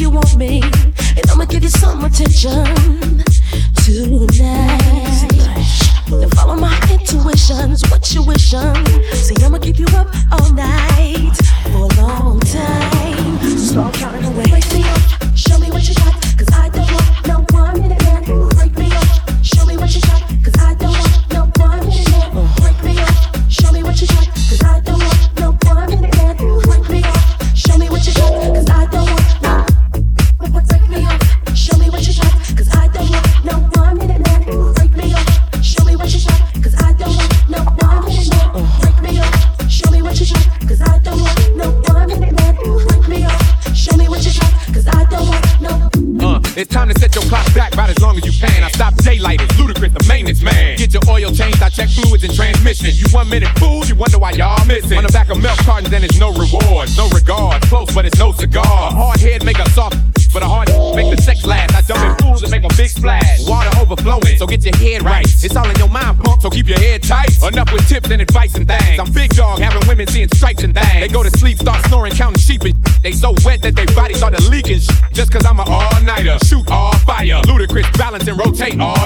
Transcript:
you want me, and I'ma give you some attention tonight. Now follow my intuitions, what you wishing? See, I'ma keep you up all night. It's time to set your clock back about as long as you can. I stop daylight, it's Ludacris, the maintenance man. Get your oil changed, I check fluids and transmission. You one minute fools, you wonder why y'all missing. On the back of milk cartons, then it's no reward, no regard. Close, but it's no cigar. A hard head make a soft, but a hard make the sex last. I dump in pools and make a big splash. Water overflowing, so get your head right. It's all in your keep your head tight. Enough with tips and advice and things. I'm big dog, having women seeing stripes and things. They go to sleep, start snoring, counting sheep and They so wet that their bodies started leaking Just cause I'm an all-nighter, shoot all fire. Ludacris balance and rotate all.